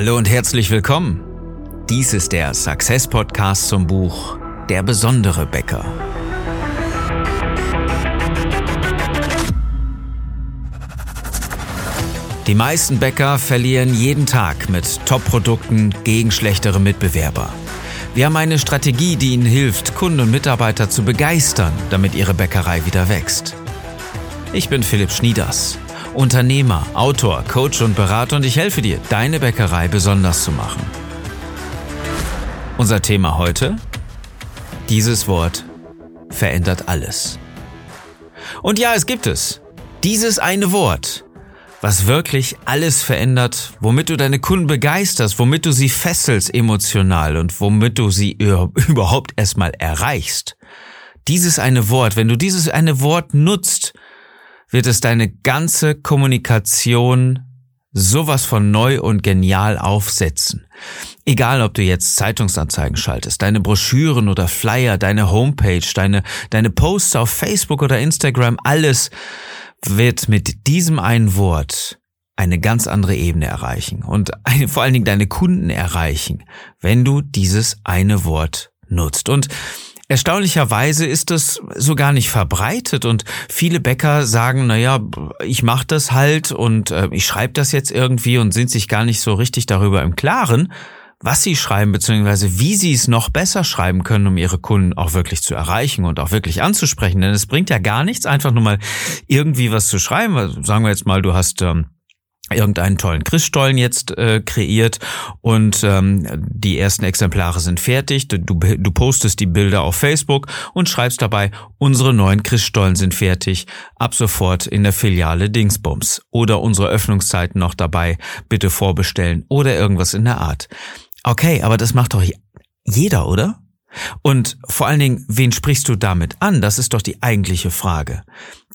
Hallo und herzlich willkommen. Dies ist der Success Podcast zum Buch Der besondere Bäcker. Die meisten Bäcker verlieren jeden Tag mit Top-Produkten gegen schlechtere Mitbewerber. Wir haben eine Strategie, die Ihnen hilft, Kunden und Mitarbeiter zu begeistern, damit Ihre Bäckerei wieder wächst. Ich bin Philipp Schnieders, Unternehmer, Autor, Coach und Berater und ich helfe dir, deine Bäckerei besonders zu machen. Unser Thema heute? Dieses Wort verändert alles. Und ja, es gibt es. Dieses eine Wort was wirklich alles verändert, womit du deine Kunden begeisterst, womit du sie fesselst emotional und womit du sie überhaupt erstmal erreichst. Dieses eine Wort, wenn du dieses eine Wort nutzt, wird es deine ganze Kommunikation sowas von neu und genial aufsetzen. Egal, ob du jetzt Zeitungsanzeigen schaltest, deine Broschüren oder Flyer, deine Homepage, deine, deine Posts auf Facebook oder Instagram, alles wird mit diesem einen Wort eine ganz andere Ebene erreichen und vor allen Dingen deine Kunden erreichen, wenn du dieses eine Wort nutzt. Und Erstaunlicherweise ist das so gar nicht verbreitet und viele Bäcker sagen, naja, ich mache das halt und äh, ich schreibe das jetzt irgendwie und sind sich gar nicht so richtig darüber im Klaren, was sie schreiben, beziehungsweise wie sie es noch besser schreiben können, um ihre Kunden auch wirklich zu erreichen und auch wirklich anzusprechen. Denn es bringt ja gar nichts, einfach nur mal irgendwie was zu schreiben. Also sagen wir jetzt mal, du hast ähm, irgendeinen tollen Christstollen jetzt äh, kreiert und ähm, die ersten Exemplare sind fertig. Du, du postest die Bilder auf Facebook und schreibst dabei, unsere neuen Christstollen sind fertig, ab sofort in der Filiale Dingsbums oder unsere Öffnungszeiten noch dabei, bitte vorbestellen oder irgendwas in der Art. Okay, aber das macht doch jeder, oder? Und vor allen Dingen, wen sprichst du damit an? Das ist doch die eigentliche Frage.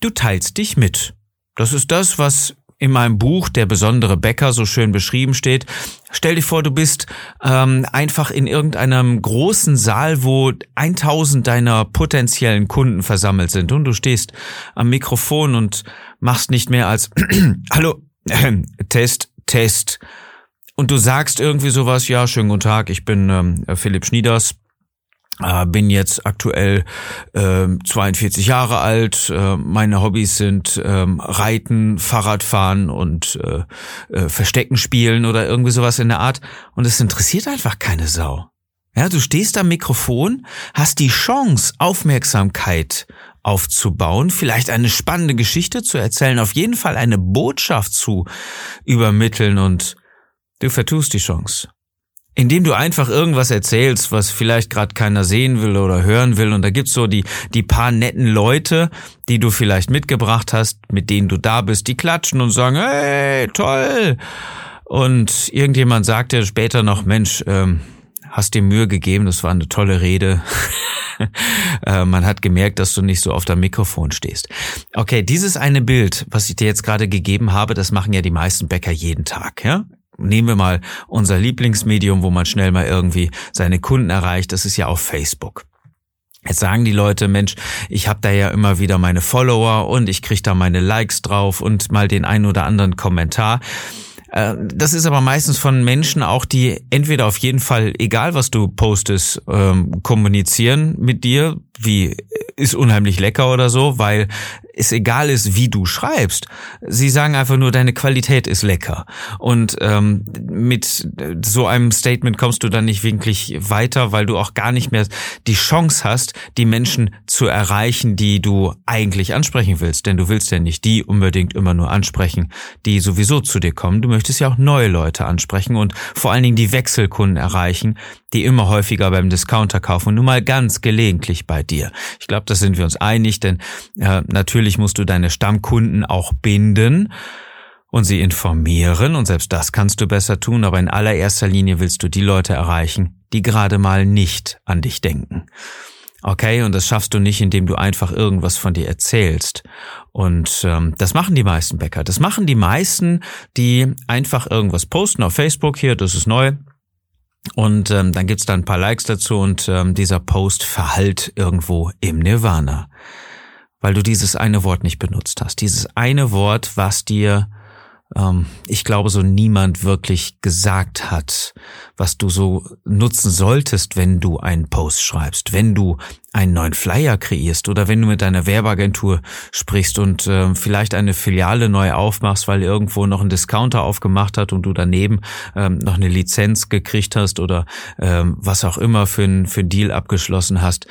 Du teilst dich mit. Das ist das, was in meinem Buch Der besondere Bäcker so schön beschrieben steht. Stell dir vor, du bist ähm, einfach in irgendeinem großen Saal, wo 1000 deiner potenziellen Kunden versammelt sind. Und du stehst am Mikrofon und machst nicht mehr als Hallo, äh, Test, Test. Und du sagst irgendwie sowas, ja, schönen guten Tag, ich bin ähm, Philipp Schnieders, bin jetzt aktuell äh, 42 Jahre alt. Äh, meine Hobbys sind ähm, Reiten, Fahrradfahren und äh, äh, Verstecken spielen oder irgendwie sowas in der Art. Und es interessiert einfach keine Sau. Ja, du stehst am Mikrofon, hast die Chance, Aufmerksamkeit aufzubauen, vielleicht eine spannende Geschichte zu erzählen, auf jeden Fall eine Botschaft zu übermitteln und Du vertust die Chance. Indem du einfach irgendwas erzählst, was vielleicht gerade keiner sehen will oder hören will. Und da gibt's so die, die paar netten Leute, die du vielleicht mitgebracht hast, mit denen du da bist, die klatschen und sagen, hey, toll. Und irgendjemand sagt dir später noch, Mensch, ähm, hast dir Mühe gegeben, das war eine tolle Rede. Äh, man hat gemerkt, dass du nicht so auf dem Mikrofon stehst. Okay, dieses eine Bild, was ich dir jetzt gerade gegeben habe, das machen ja die meisten Bäcker jeden Tag. Ja? Nehmen wir mal unser Lieblingsmedium, wo man schnell mal irgendwie seine Kunden erreicht. Das ist ja auf Facebook. Jetzt sagen die Leute, Mensch, ich habe da ja immer wieder meine Follower und ich kriege da meine Likes drauf und mal den ein oder anderen Kommentar. Äh, das ist aber meistens von Menschen auch, die entweder auf jeden Fall, egal was du postest, ähm, kommunizieren mit dir, wie ist unheimlich lecker oder so, weil es egal ist, wie du schreibst. Sie sagen einfach nur, deine Qualität ist lecker. Und ähm, mit so einem Statement kommst du dann nicht wirklich weiter, weil du auch gar nicht mehr die Chance hast, die Menschen zu erreichen, die du eigentlich ansprechen willst. Denn du willst ja nicht die unbedingt immer nur ansprechen, die sowieso zu dir kommen. Du möchtest ja auch neue Leute ansprechen und vor allen Dingen die Wechselkunden erreichen, die immer häufiger beim Discounter kaufen und nur mal ganz gelegentlich bei dir. Ich glaube, da sind wir uns einig, denn äh, natürlich musst du deine Stammkunden auch binden und sie informieren und selbst das kannst du besser tun, aber in allererster Linie willst du die Leute erreichen, die gerade mal nicht an dich denken. Okay, und das schaffst du nicht, indem du einfach irgendwas von dir erzählst. Und ähm, das machen die meisten Bäcker. Das machen die meisten, die einfach irgendwas posten auf Facebook hier, das ist neu, und ähm, dann gibt's da ein paar Likes dazu und ähm, dieser Post verhallt irgendwo im Nirvana. Weil du dieses eine Wort nicht benutzt hast. Dieses eine Wort, was dir ähm, ich glaube, so niemand wirklich gesagt hat, was du so nutzen solltest, wenn du einen Post schreibst, wenn du einen neuen Flyer kreierst oder wenn du mit deiner Werbeagentur sprichst und äh, vielleicht eine Filiale neu aufmachst, weil irgendwo noch ein Discounter aufgemacht hat und du daneben ähm, noch eine Lizenz gekriegt hast oder ähm, was auch immer für ein, für ein Deal abgeschlossen hast.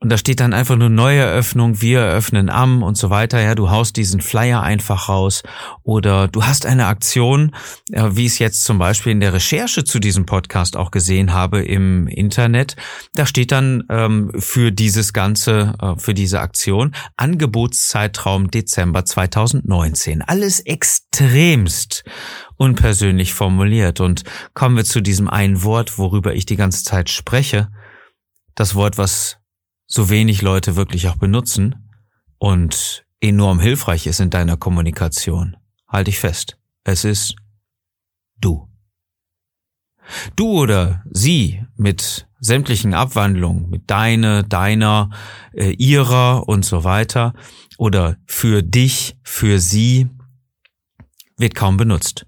Und da steht dann einfach nur neue Eröffnung, wir eröffnen am und so weiter. Ja, du haust diesen Flyer einfach raus oder du hast eine Aktion, wie ich es jetzt zum Beispiel in der Recherche zu diesem Podcast auch gesehen habe im Internet. Da steht dann ähm, für dieses ganze, äh, für diese Aktion Angebotszeitraum Dezember 2019. Alles extremst unpersönlich formuliert. Und kommen wir zu diesem einen Wort, worüber ich die ganze Zeit spreche. Das Wort, was so wenig Leute wirklich auch benutzen und enorm hilfreich ist in deiner Kommunikation. Halte ich fest. Es ist du. Du oder sie mit sämtlichen Abwandlungen, mit deine, deiner, äh, ihrer und so weiter oder für dich, für sie, wird kaum benutzt.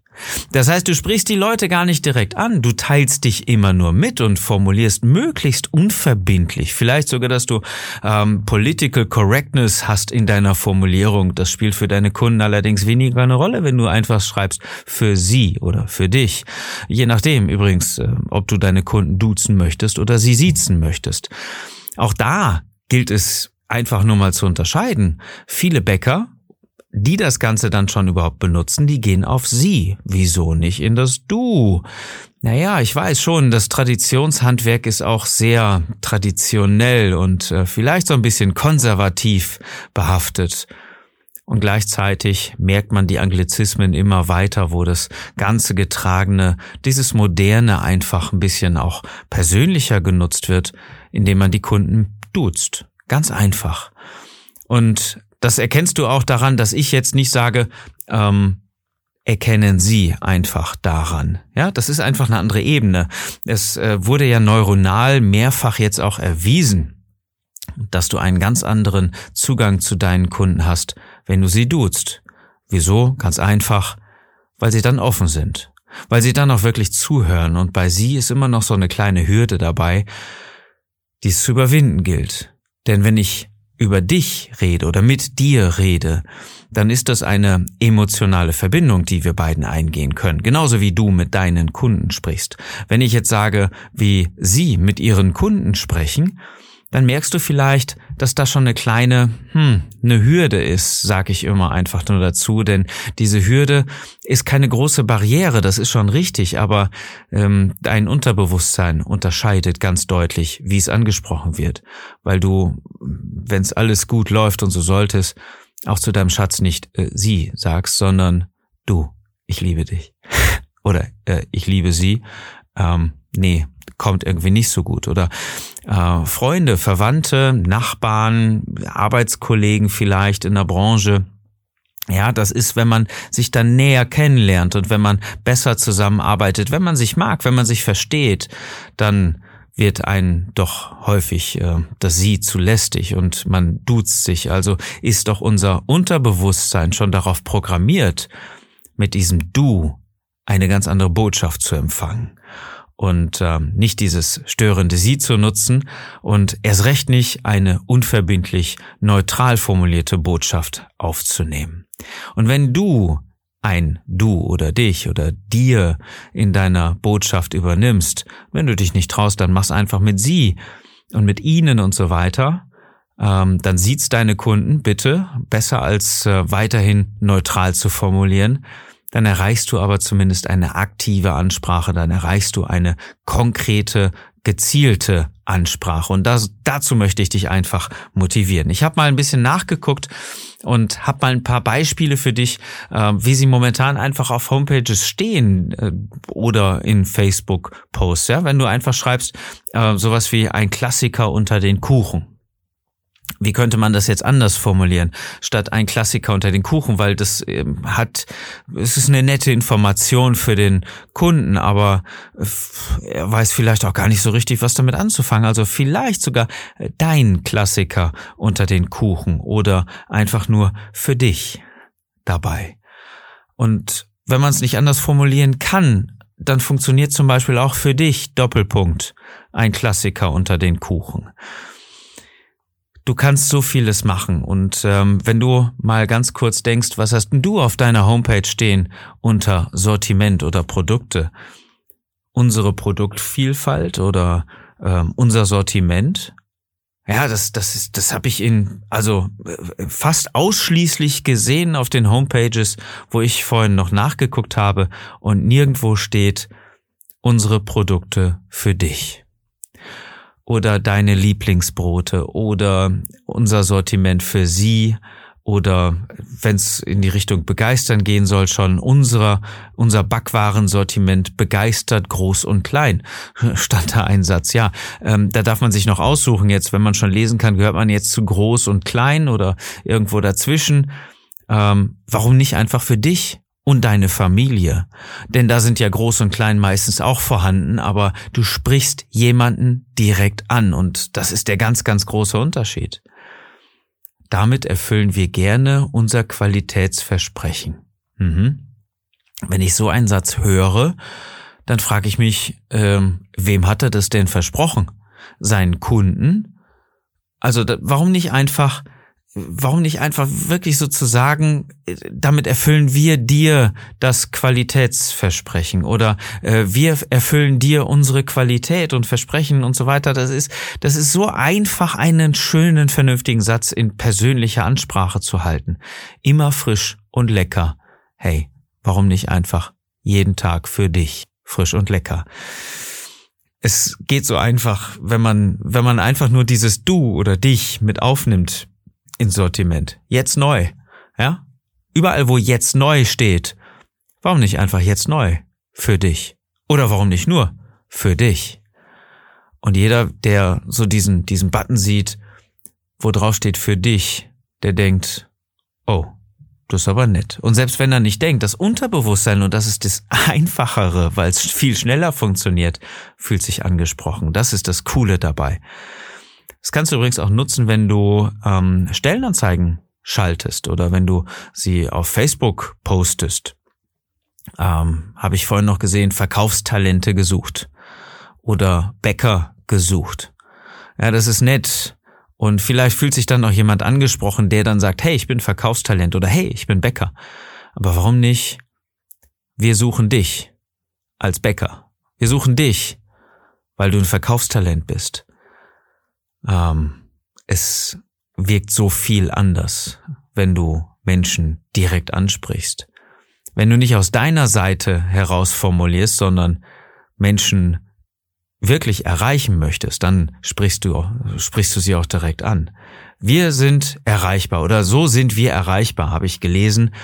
Das heißt, du sprichst die Leute gar nicht direkt an, du teilst dich immer nur mit und formulierst möglichst unverbindlich. Vielleicht sogar, dass du ähm, Political Correctness hast in deiner Formulierung. Das spielt für deine Kunden allerdings weniger eine Rolle, wenn du einfach schreibst für sie oder für dich. Je nachdem übrigens, äh, ob du deine Kunden duzen möchtest oder sie siezen möchtest. Auch da gilt es einfach nur mal zu unterscheiden. Viele Bäcker die das Ganze dann schon überhaupt benutzen, die gehen auf sie. Wieso nicht in das Du? Naja, ich weiß schon, das Traditionshandwerk ist auch sehr traditionell und äh, vielleicht so ein bisschen konservativ behaftet. Und gleichzeitig merkt man die Anglizismen immer weiter, wo das ganze Getragene, dieses Moderne einfach ein bisschen auch persönlicher genutzt wird, indem man die Kunden duzt. Ganz einfach. Und das erkennst du auch daran, dass ich jetzt nicht sage, ähm, erkennen Sie einfach daran. Ja, das ist einfach eine andere Ebene. Es äh, wurde ja neuronal mehrfach jetzt auch erwiesen, dass du einen ganz anderen Zugang zu deinen Kunden hast, wenn du sie duzt. Wieso? Ganz einfach, weil sie dann offen sind, weil sie dann auch wirklich zuhören und bei sie ist immer noch so eine kleine Hürde dabei, die es zu überwinden gilt. Denn wenn ich über dich rede oder mit dir rede, dann ist das eine emotionale Verbindung, die wir beiden eingehen können. Genauso wie du mit deinen Kunden sprichst. Wenn ich jetzt sage, wie sie mit ihren Kunden sprechen, dann merkst du vielleicht, dass da schon eine kleine, hm, eine Hürde ist, sag ich immer einfach nur dazu, denn diese Hürde ist keine große Barriere, das ist schon richtig, aber ähm, dein Unterbewusstsein unterscheidet ganz deutlich, wie es angesprochen wird, weil du, wenn es alles gut läuft und so sollte es, auch zu deinem Schatz nicht äh, sie sagst, sondern du, ich liebe dich. Oder äh, ich liebe sie. Ähm, nee, kommt irgendwie nicht so gut. Oder äh, Freunde, Verwandte, Nachbarn, Arbeitskollegen vielleicht in der Branche. Ja, das ist, wenn man sich dann näher kennenlernt und wenn man besser zusammenarbeitet, wenn man sich mag, wenn man sich versteht, dann wird ein doch häufig äh, das Sie zu lästig und man duzt sich. Also ist doch unser Unterbewusstsein schon darauf programmiert, mit diesem Du eine ganz andere Botschaft zu empfangen und äh, nicht dieses störende Sie zu nutzen und erst recht nicht eine unverbindlich neutral formulierte Botschaft aufzunehmen. Und wenn du ein Du oder dich oder dir in deiner Botschaft übernimmst, wenn du dich nicht traust, dann mach's einfach mit Sie und mit ihnen und so weiter, ähm, dann sieht's deine Kunden bitte besser als äh, weiterhin neutral zu formulieren, dann erreichst du aber zumindest eine aktive Ansprache, dann erreichst du eine konkrete, gezielte Ansprache. Und das, dazu möchte ich dich einfach motivieren. Ich habe mal ein bisschen nachgeguckt und habe mal ein paar Beispiele für dich, äh, wie sie momentan einfach auf Homepages stehen äh, oder in Facebook-Posts. Ja? Wenn du einfach schreibst, äh, sowas wie ein Klassiker unter den Kuchen wie könnte man das jetzt anders formulieren, statt ein Klassiker unter den Kuchen, weil das ähm, hat, es ist eine nette Information für den Kunden, aber er weiß vielleicht auch gar nicht so richtig, was damit anzufangen. Also vielleicht sogar dein Klassiker unter den Kuchen oder einfach nur für dich dabei. Und wenn man es nicht anders formulieren kann, dann funktioniert zum Beispiel auch für dich Doppelpunkt ein Klassiker unter den Kuchen. Du kannst so vieles machen und ähm, wenn du mal ganz kurz denkst, was hast denn du auf deiner Homepage stehen unter Sortiment oder Produkte? Unsere Produktvielfalt oder ähm, unser Sortiment? Ja, das, das ist, das habe ich in, also äh, fast ausschließlich gesehen auf den Homepages, wo ich vorhin noch nachgeguckt habe und nirgendwo steht unsere Produkte für dich oder deine Lieblingsbrote oder unser Sortiment für sie oder wenn es in die Richtung begeistern gehen soll, schon unser, unser Backwarensortiment begeistert, groß und klein. Stand da ein Satz, ja. Ähm, da darf man sich noch aussuchen jetzt, wenn man schon lesen kann, gehört man jetzt zu groß und klein oder irgendwo dazwischen. Ähm, warum nicht einfach für dich? Und deine Familie. Denn da sind ja Groß und Klein meistens auch vorhanden, aber du sprichst jemanden direkt an und das ist der ganz, ganz große Unterschied. Damit erfüllen wir gerne unser Qualitätsversprechen. Mhm. Wenn ich so einen Satz höre, dann frage ich mich, ähm, wem hat er das denn versprochen? Seinen Kunden? Also warum nicht einfach warum nicht einfach wirklich sozusagen, damit erfüllen wir dir das Qualitätsversprechen oder äh, wir erfüllen dir unsere Qualität und Versprechen und so weiter. Das ist, das ist so einfach, einen schönen, vernünftigen Satz in persönlicher Ansprache zu halten. Immer frisch und lecker. Hey, warum nicht einfach jeden Tag für dich frisch und lecker? Es geht so einfach, wenn man, wenn man einfach nur dieses Du oder dich mit aufnimmt, ins Sortiment. Jetzt neu. Ja? Überall, wo jetzt neu steht. Warum nicht einfach jetzt neu? Für dich. Oder warum nicht nur? Für dich. Und jeder, der so diesen, diesen Button sieht, wo drauf steht für dich, der denkt, oh, das ist aber nett. Und selbst wenn er nicht denkt, das Unterbewusstsein, und das ist das Einfachere, weil es viel schneller funktioniert, fühlt sich angesprochen. Das ist das Coole dabei. Das kannst du übrigens auch nutzen, wenn du ähm, Stellenanzeigen schaltest oder wenn du sie auf Facebook postest. Ähm, Habe ich vorhin noch gesehen, Verkaufstalente gesucht oder Bäcker gesucht. Ja, das ist nett. Und vielleicht fühlt sich dann noch jemand angesprochen, der dann sagt, hey, ich bin Verkaufstalent oder hey, ich bin Bäcker. Aber warum nicht? Wir suchen dich als Bäcker. Wir suchen dich, weil du ein Verkaufstalent bist ähm, es wirkt so viel anders, wenn du Menschen direkt ansprichst. Wenn du nicht aus deiner Seite heraus formulierst, sondern Menschen wirklich erreichen möchtest, dann sprichst du, sprichst du sie auch direkt an. Wir sind erreichbar oder so sind wir erreichbar, habe ich gelesen.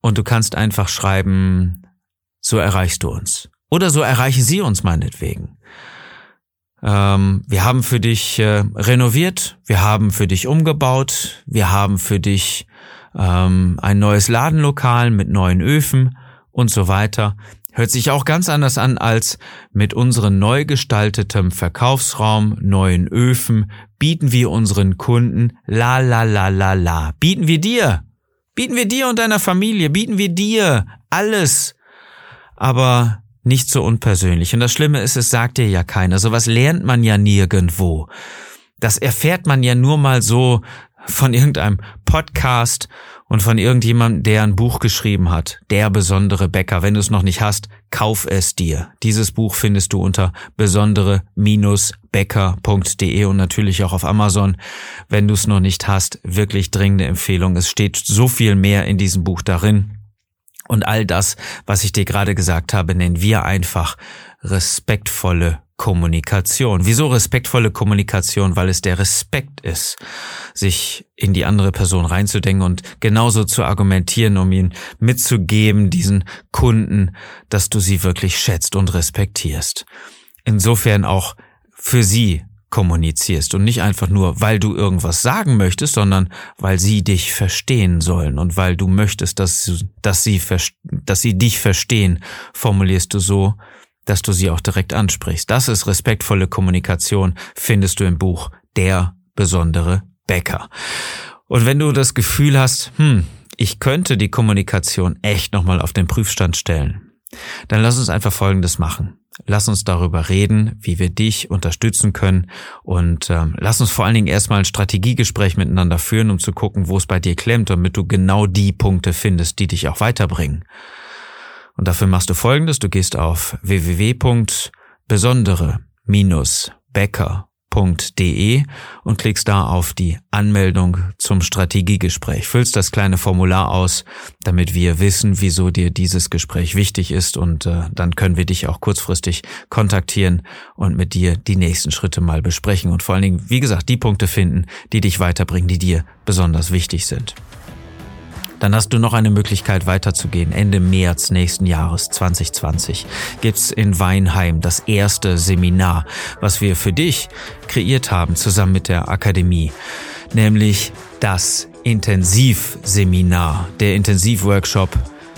Und du kannst einfach schreiben, so erreichst du uns. Oder so erreichen sie uns meinetwegen. Ähm, wir haben für dich äh, renoviert, wir haben für dich umgebaut, wir haben für dich ähm, ein neues Ladenlokal mit neuen Öfen und so weiter. Hört sich auch ganz anders an als mit unserem neu gestaltetem Verkaufsraum, neuen Öfen, bieten wir unseren Kunden la la la la la. Bieten wir dir. Bieten wir dir und deiner Familie, bieten wir dir alles. Aber nicht so unpersönlich. Und das Schlimme ist, es sagt dir ja keiner. Sowas lernt man ja nirgendwo. Das erfährt man ja nur mal so von irgendeinem Podcast und von irgendjemandem, der ein Buch geschrieben hat. Der besondere Bäcker. Wenn du es noch nicht hast, kauf es dir. Dieses Buch findest du unter besondere-bäcker.de und natürlich auch auf Amazon. Wenn du es noch nicht hast, wirklich dringende Empfehlung. Es steht so viel mehr in diesem Buch darin. Und all das, was ich dir gerade gesagt habe, nennen wir einfach respektvolle Kommunikation. Wieso respektvolle Kommunikation? Weil es der Respekt ist, sich in die andere Person reinzudenken und genauso zu argumentieren, um ihn mitzugeben, diesen Kunden, dass du sie wirklich schätzt und respektierst. Insofern auch für sie kommunizierst und nicht einfach nur, weil du irgendwas sagen möchtest, sondern weil sie dich verstehen sollen und weil du möchtest, dass, dass, sie, dass sie dich verstehen, formulierst du so, dass du sie auch direkt ansprichst. Das ist respektvolle Kommunikation, findest du im Buch Der besondere Bäcker. Und wenn du das Gefühl hast, hm, ich könnte die Kommunikation echt nochmal auf den Prüfstand stellen, dann lass uns einfach Folgendes machen. Lass uns darüber reden, wie wir dich unterstützen können. Und ähm, lass uns vor allen Dingen erstmal ein Strategiegespräch miteinander führen, um zu gucken, wo es bei dir klemmt, damit du genau die Punkte findest, die dich auch weiterbringen. Und dafür machst du folgendes, du gehst auf www.besondere-becker und klickst da auf die Anmeldung zum Strategiegespräch. Füllst das kleine Formular aus, damit wir wissen, wieso dir dieses Gespräch wichtig ist und äh, dann können wir dich auch kurzfristig kontaktieren und mit dir die nächsten Schritte mal besprechen und vor allen Dingen, wie gesagt, die Punkte finden, die dich weiterbringen, die dir besonders wichtig sind. Dann hast du noch eine Möglichkeit weiterzugehen. Ende März nächsten Jahres 2020 gibt's in Weinheim das erste Seminar, was wir für dich kreiert haben zusammen mit der Akademie, nämlich das Intensivseminar, der Intensivworkshop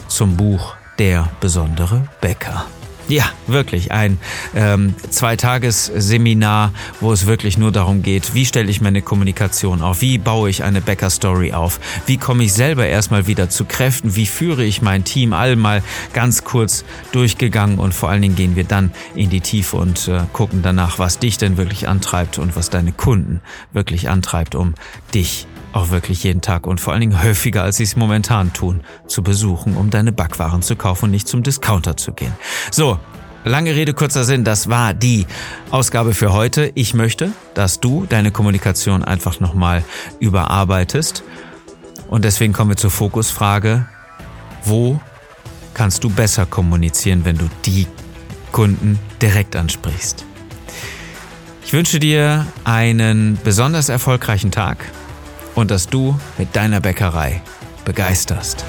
zum Buch Der besondere Bäcker. Ja, wirklich. Ein ähm, Zweitagesseminar, wo es wirklich nur darum geht, wie stelle ich meine Kommunikation auf, wie baue ich eine Bäcker-Story auf, wie komme ich selber erstmal wieder zu Kräften, wie führe ich mein Team, all mal ganz kurz durchgegangen und vor allen Dingen gehen wir dann in die Tiefe und äh, gucken danach, was dich denn wirklich antreibt und was deine Kunden wirklich antreibt, um dich auch wirklich jeden Tag und vor allen Dingen häufiger, als sie es momentan tun, zu besuchen, um deine Backwaren zu kaufen und nicht zum Discounter zu gehen. So, Lange Rede, kurzer Sinn, das war die Ausgabe für heute. Ich möchte, dass du deine Kommunikation einfach nochmal überarbeitest. Und deswegen kommen wir zur Fokusfrage, wo kannst du besser kommunizieren, wenn du die Kunden direkt ansprichst? Ich wünsche dir einen besonders erfolgreichen Tag und dass du mit deiner Bäckerei begeisterst.